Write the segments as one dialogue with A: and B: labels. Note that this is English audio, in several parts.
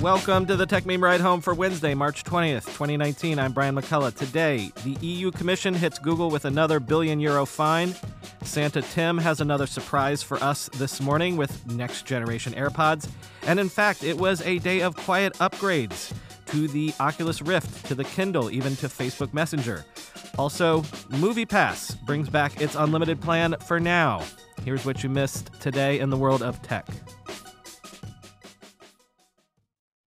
A: Welcome to the Techmeme Ride Home for Wednesday, March 20th, 2019. I'm Brian McCullough. Today, the EU Commission hits Google with another billion euro fine. Santa Tim has another surprise for us this morning with next generation AirPods. And in fact, it was a day of quiet upgrades to the Oculus Rift, to the Kindle, even to Facebook Messenger. Also, MoviePass brings back its unlimited plan for now. Here's what you missed today in the world of tech.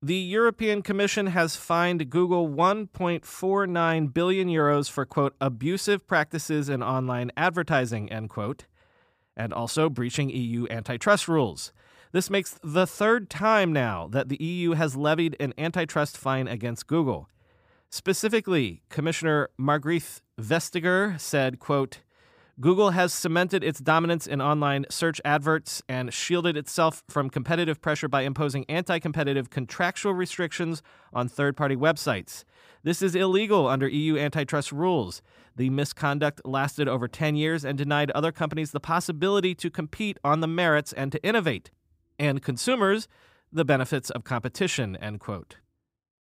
A: The European Commission has fined Google 1.49 billion euros for quote abusive practices in online advertising end quote and also breaching EU antitrust rules. This makes the third time now that the EU has levied an antitrust fine against Google. Specifically, Commissioner Margrethe Vestager said, quote, Google has cemented its dominance in online search adverts and shielded itself from competitive pressure by imposing anti competitive contractual restrictions on third party websites. This is illegal under EU antitrust rules. The misconduct lasted over 10 years and denied other companies the possibility to compete on the merits and to innovate, and consumers the benefits of competition. End quote.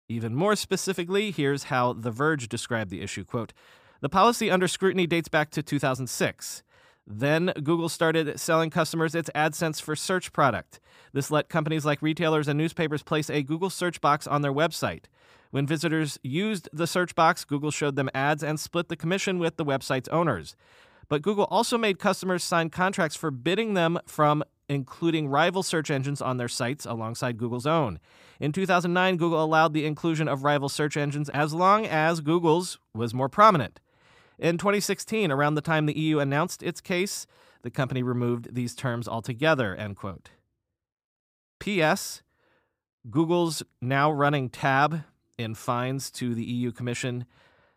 A: Even more specifically, here's how The Verge described the issue. Quote, the policy under scrutiny dates back to 2006. Then Google started selling customers its AdSense for Search product. This let companies like retailers and newspapers place a Google search box on their website. When visitors used the search box, Google showed them ads and split the commission with the website's owners. But Google also made customers sign contracts forbidding them from including rival search engines on their sites alongside Google's own. In 2009, Google allowed the inclusion of rival search engines as long as Google's was more prominent. In 2016, around the time the EU announced its case, the company removed these terms altogether, end quote. P.S. Google's now running tab in fines to the EU Commission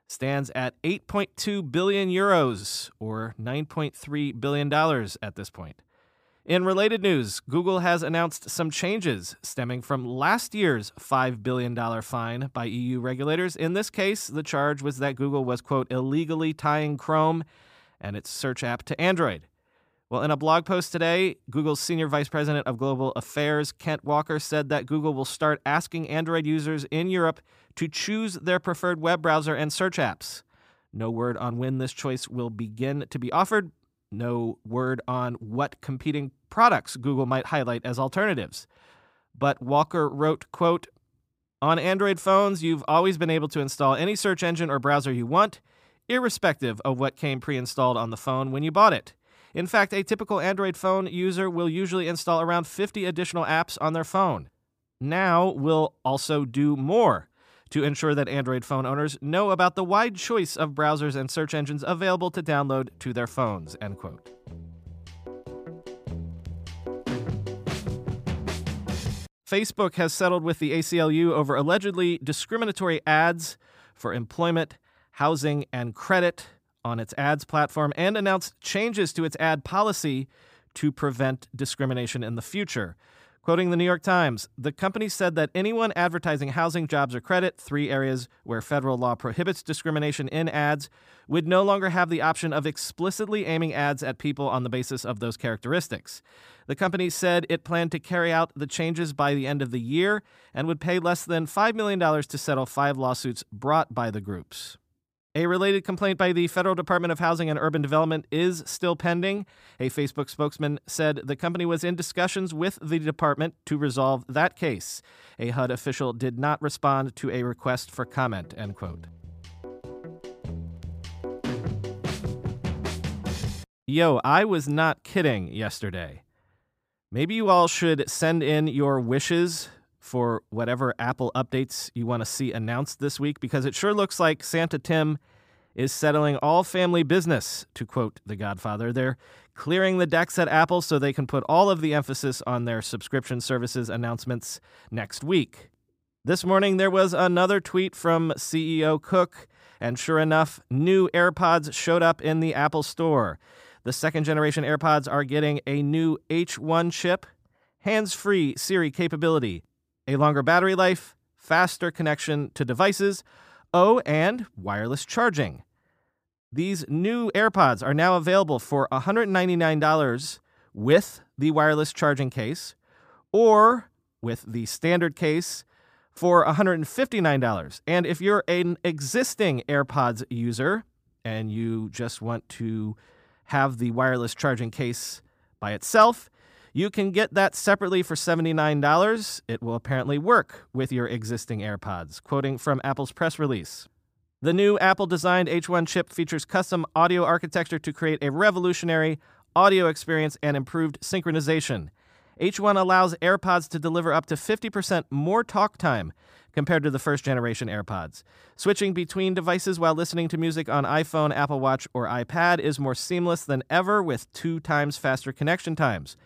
A: stands at 8.2 billion euros, or $9.3 billion at this point. In related news, Google has announced some changes stemming from last year's $5 billion fine by EU regulators. In this case, the charge was that Google was, quote, illegally tying Chrome and its search app to Android. Well, in a blog post today, Google's Senior Vice President of Global Affairs, Kent Walker, said that Google will start asking Android users in Europe to choose their preferred web browser and search apps. No word on when this choice will begin to be offered, no word on what competing products Google might highlight as alternatives. But Walker wrote, quote, on Android phones, you've always been able to install any search engine or browser you want, irrespective of what came pre installed on the phone when you bought it. In fact, a typical Android phone user will usually install around 50 additional apps on their phone. Now we'll also do more to ensure that Android phone owners know about the wide choice of browsers and search engines available to download to their phones. End quote. Facebook has settled with the ACLU over allegedly discriminatory ads for employment, housing, and credit on its ads platform and announced changes to its ad policy to prevent discrimination in the future. Quoting the New York Times, the company said that anyone advertising housing, jobs, or credit, three areas where federal law prohibits discrimination in ads, would no longer have the option of explicitly aiming ads at people on the basis of those characteristics. The company said it planned to carry out the changes by the end of the year and would pay less than $5 million to settle five lawsuits brought by the groups. A related complaint by the Federal Department of Housing and Urban Development is still pending. A Facebook spokesman said the company was in discussions with the department to resolve that case. A HUD official did not respond to a request for comment. End quote. Yo, I was not kidding yesterday. Maybe you all should send in your wishes for whatever Apple updates you want to see announced this week because it sure looks like Santa Tim is settling all family business, to quote The Godfather. They're clearing the decks at Apple so they can put all of the emphasis on their subscription services announcements next week. This morning, there was another tweet from CEO Cook, and sure enough, new AirPods showed up in the Apple Store. The second generation AirPods are getting a new H1 chip, hands free Siri capability, a longer battery life, faster connection to devices, oh, and wireless charging. These new AirPods are now available for $199 with the wireless charging case or with the standard case for $159. And if you're an existing AirPods user and you just want to have the wireless charging case by itself, you can get that separately for $79. It will apparently work with your existing AirPods, quoting from Apple's press release. The new Apple designed H1 chip features custom audio architecture to create a revolutionary audio experience and improved synchronization. H1 allows AirPods to deliver up to 50% more talk time compared to the first generation AirPods. Switching between devices while listening to music on iPhone, Apple Watch, or iPad is more seamless than ever with two times faster connection times.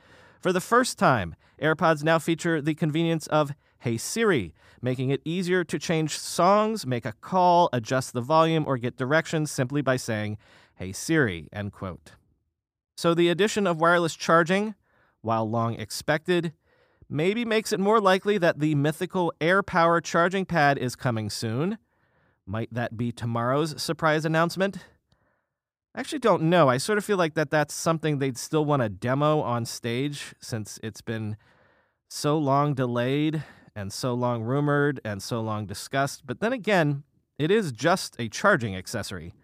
A: For the first time, AirPods now feature the convenience of Hey Siri, making it easier to change songs, make a call, adjust the volume, or get directions simply by saying Hey Siri, end quote. So the addition of wireless charging, while long expected, maybe makes it more likely that the mythical air AirPower charging pad is coming soon. Might that be tomorrow's surprise announcement? I actually don't know. I sort of feel like that that's something they'd still want to demo on stage since it's been so long delayed and so long rumored and so long discussed. But then again, it is just a charging accessory.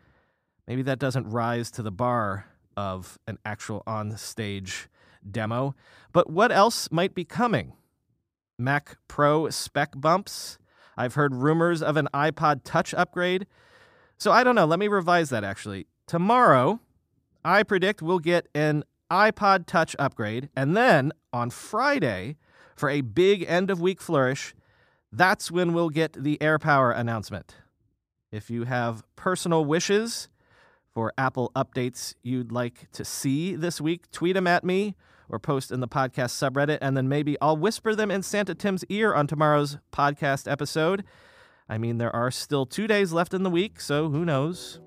A: Maybe that doesn't rise to the bar of an actual on stage demo. But what else might be coming? Mac Pro spec bumps. I've heard rumors of an iPod Touch upgrade. So I don't know. Let me revise that actually. Tomorrow, I predict we'll get an iPod Touch upgrade. And then on Friday, for a big end of week flourish, that's when we'll get the AirPower announcement. If you have personal wishes for Apple updates you'd like to see this week, tweet them at me or post in the podcast subreddit, and then maybe I'll whisper them in Santa Tim's ear on tomorrow's podcast episode. I mean, there are still two days left in the week, so who knows?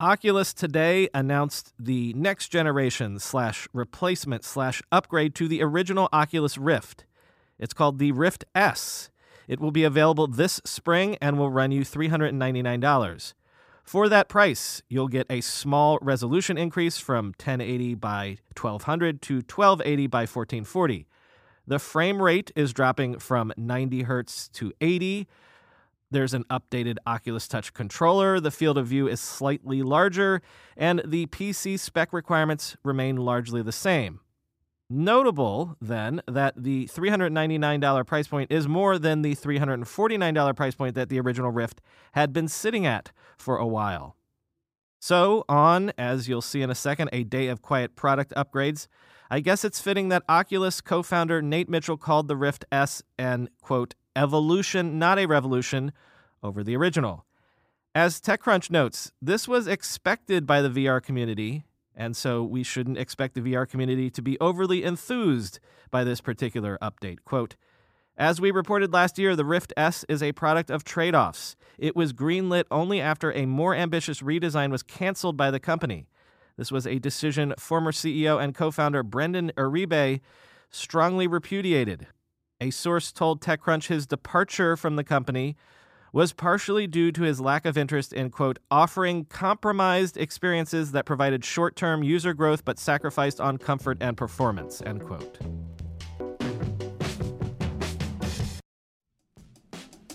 A: Oculus today announced the next generation slash replacement slash upgrade to the original Oculus Rift. It's called the Rift S. It will be available this spring and will run you $399. For that price, you'll get a small resolution increase from 1080 by 1200 to 1280 by 1440. The frame rate is dropping from 90 hertz to 80. There's an updated Oculus Touch controller. The field of view is slightly larger, and the PC spec requirements remain largely the same. Notable, then, that the $399 price point is more than the $349 price point that the original Rift had been sitting at for a while. So, on, as you'll see in a second, a day of quiet product upgrades, I guess it's fitting that Oculus co founder Nate Mitchell called the Rift S an, quote, evolution, not a revolution, over the original. As TechCrunch notes, this was expected by the VR community, and so we shouldn't expect the VR community to be overly enthused by this particular update. Quote, as we reported last year, the Rift S is a product of trade offs. It was greenlit only after a more ambitious redesign was canceled by the company. This was a decision former CEO and co founder Brendan Iribe strongly repudiated. A source told TechCrunch his departure from the company was partially due to his lack of interest in, quote, offering compromised experiences that provided short term user growth but sacrificed on comfort and performance, end quote.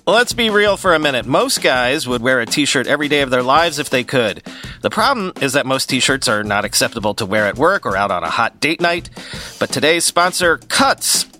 A: Let's be real for a minute. Most guys would wear a t shirt every day of their lives if they could. The problem is that most t shirts are not acceptable to wear at work or out on a hot date night. But today's sponsor, Cuts,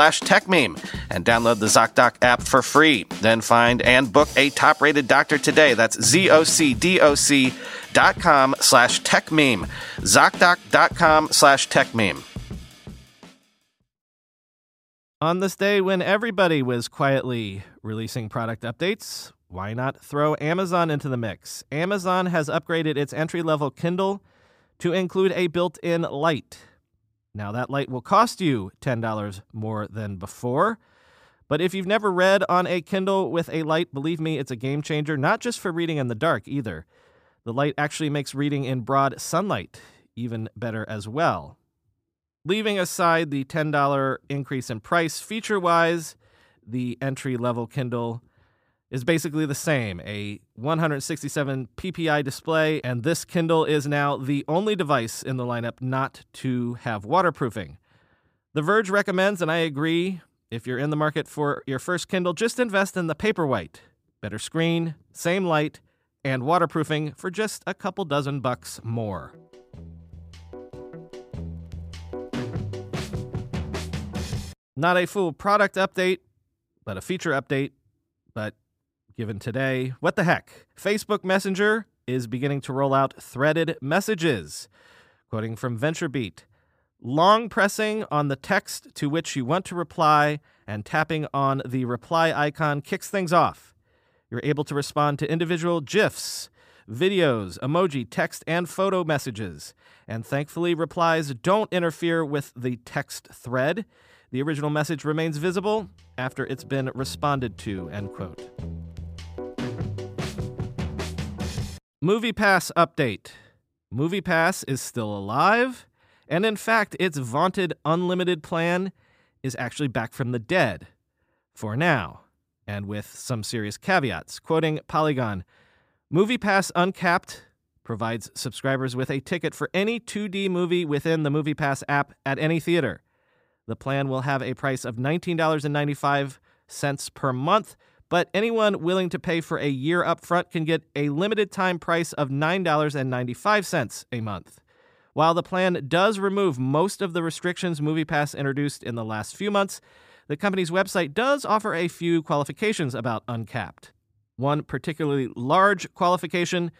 A: TechMeme and download the ZocDoc app for free. Then find and book a top rated doctor today. That's Z-O-C-D-O-C dot com slash TechMeme. ZocDoc.com slash TechMeme. On this day when everybody was quietly releasing product updates, why not throw Amazon into the mix? Amazon has upgraded its entry level Kindle to include a built in light. Now, that light will cost you $10 more than before. But if you've never read on a Kindle with a light, believe me, it's a game changer, not just for reading in the dark either. The light actually makes reading in broad sunlight even better as well. Leaving aside the $10 increase in price, feature wise, the entry level Kindle is basically the same a 167 ppi display, and this Kindle is now the only device in the lineup not to have waterproofing. The Verge recommends, and I agree, if you're in the market for your first Kindle, just invest in the Paperwhite. Better screen, same light, and waterproofing for just a couple dozen bucks more. Not a full product update, but a feature update. But given today, what the heck? Facebook Messenger is beginning to roll out threaded messages. Quoting from VentureBeat Long pressing on the text to which you want to reply and tapping on the reply icon kicks things off. You're able to respond to individual GIFs, videos, emoji, text, and photo messages. And thankfully, replies don't interfere with the text thread. The original message remains visible after it's been responded to. End quote. MoviePass update. Movie Pass is still alive, and in fact, its vaunted unlimited plan is actually back from the dead. For now and with some serious caveats. Quoting Polygon Movie Pass Uncapped provides subscribers with a ticket for any 2D movie within the Movie Pass app at any theater. The plan will have a price of $19.95 per month, but anyone willing to pay for a year upfront can get a limited time price of $9.95 a month. While the plan does remove most of the restrictions MoviePass introduced in the last few months, the company's website does offer a few qualifications about Uncapped. One particularly large qualification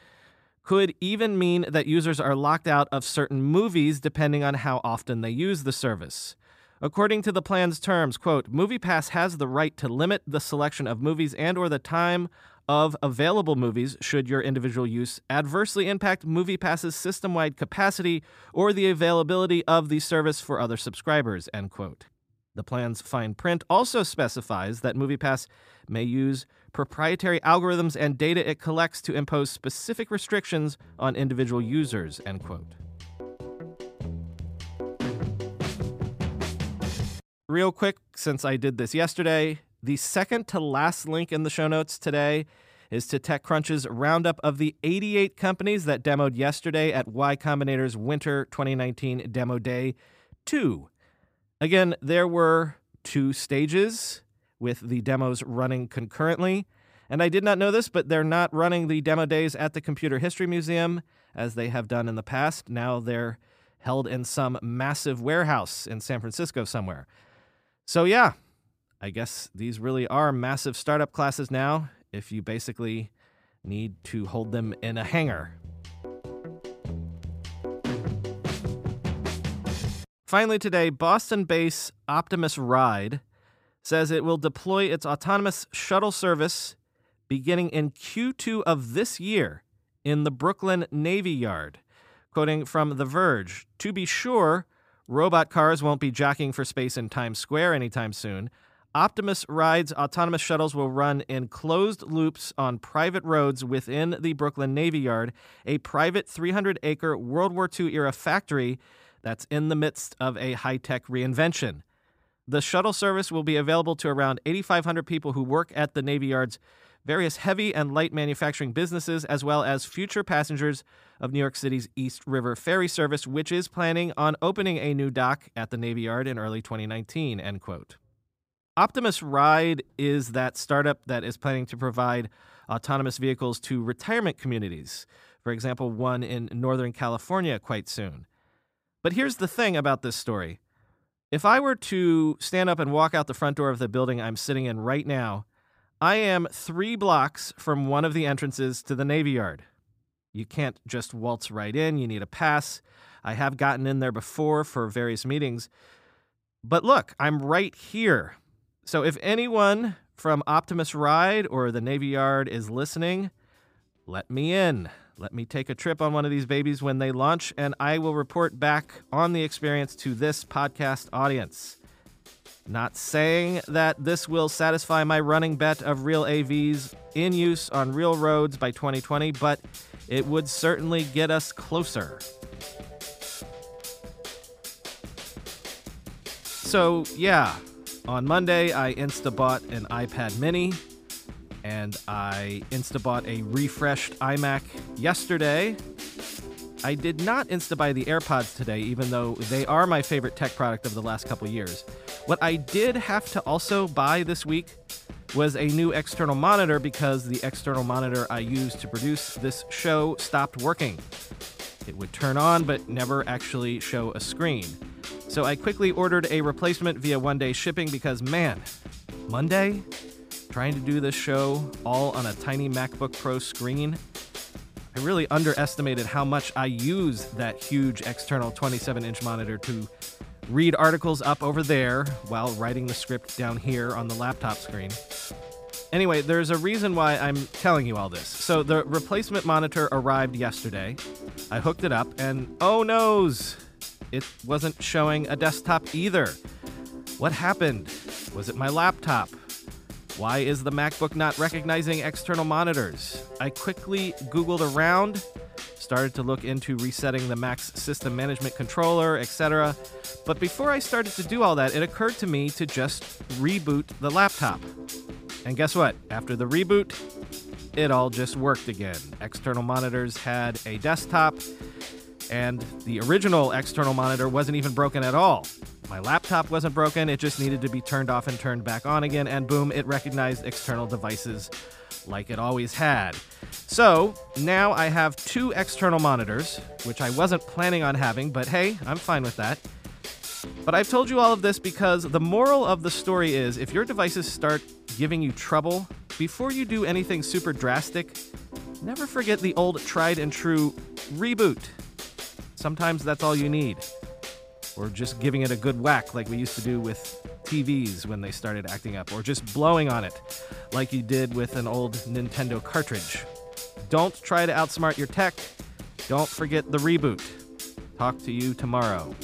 A: could even mean that users are locked out of certain movies depending on how often they use the service. According to the plan's terms, quote, MoviePass has the right to limit the selection of movies and or the time of available movies should your individual use adversely impact MoviePass's system-wide capacity or the availability of the service for other subscribers, end quote. The plan's fine print also specifies that MoviePass may use proprietary algorithms and data it collects to impose specific restrictions on individual users, end quote. Real quick, since I did this yesterday, the second to last link in the show notes today is to TechCrunch's roundup of the 88 companies that demoed yesterday at Y Combinator's Winter 2019 Demo Day 2. Again, there were two stages with the demos running concurrently. And I did not know this, but they're not running the demo days at the Computer History Museum as they have done in the past. Now they're held in some massive warehouse in San Francisco somewhere. So, yeah, I guess these really are massive startup classes now if you basically need to hold them in a hangar. Finally, today, Boston based Optimus Ride says it will deploy its autonomous shuttle service beginning in Q2 of this year in the Brooklyn Navy Yard. Quoting from The Verge To be sure, robot cars won't be jockeying for space in Times Square anytime soon. Optimus Ride's autonomous shuttles will run in closed loops on private roads within the Brooklyn Navy Yard, a private 300 acre World War II era factory that's in the midst of a high tech reinvention. The shuttle service will be available to around 8,500 people who work at the Navy Yard's various heavy and light manufacturing businesses, as well as future passengers of New York City's East River Ferry Service, which is planning on opening a new dock at the Navy Yard in early 2019. End quote. Optimus Ride is that startup that is planning to provide autonomous vehicles to retirement communities, for example, one in Northern California quite soon. But here's the thing about this story if I were to stand up and walk out the front door of the building I'm sitting in right now, I am three blocks from one of the entrances to the Navy Yard. You can't just waltz right in, you need a pass. I have gotten in there before for various meetings. But look, I'm right here. So if anyone from Optimus Ride or the Navy Yard is listening, let me in. Let me take a trip on one of these babies when they launch, and I will report back on the experience to this podcast audience. Not saying that this will satisfy my running bet of real AVs in use on real roads by 2020, but it would certainly get us closer. So, yeah, on Monday I insta bought an iPad mini and I insta bought a refreshed iMac yesterday. I did not insta buy the AirPods today, even though they are my favorite tech product of the last couple years. What I did have to also buy this week was a new external monitor because the external monitor I used to produce this show stopped working. It would turn on but never actually show a screen. So I quickly ordered a replacement via one day shipping because, man, Monday? trying to do this show all on a tiny MacBook Pro screen, I really underestimated how much I use that huge external 27 inch monitor to read articles up over there while writing the script down here on the laptop screen. Anyway, there's a reason why I'm telling you all this. So, the replacement monitor arrived yesterday. I hooked it up, and oh noes! It wasn't showing a desktop either. What happened? Was it my laptop? Why is the MacBook not recognizing external monitors? I quickly Googled around, started to look into resetting the Mac's system management controller, etc. But before I started to do all that, it occurred to me to just reboot the laptop. And guess what? After the reboot, it all just worked again. External monitors had a desktop, and the original external monitor wasn't even broken at all. My laptop wasn't broken, it just needed to be turned off and turned back on again, and boom, it recognized external devices like it always had. So now I have two external monitors, which I wasn't planning on having, but hey, I'm fine with that. But I've told you all of this because the moral of the story is if your devices start giving you trouble, before you do anything super drastic, never forget the old tried and true reboot. Sometimes that's all you need or just giving it a good whack like we used to do with TVs when they started acting up, or just blowing on it like you did with an old Nintendo cartridge. Don't try to outsmart your tech. Don't forget the reboot. Talk to you tomorrow.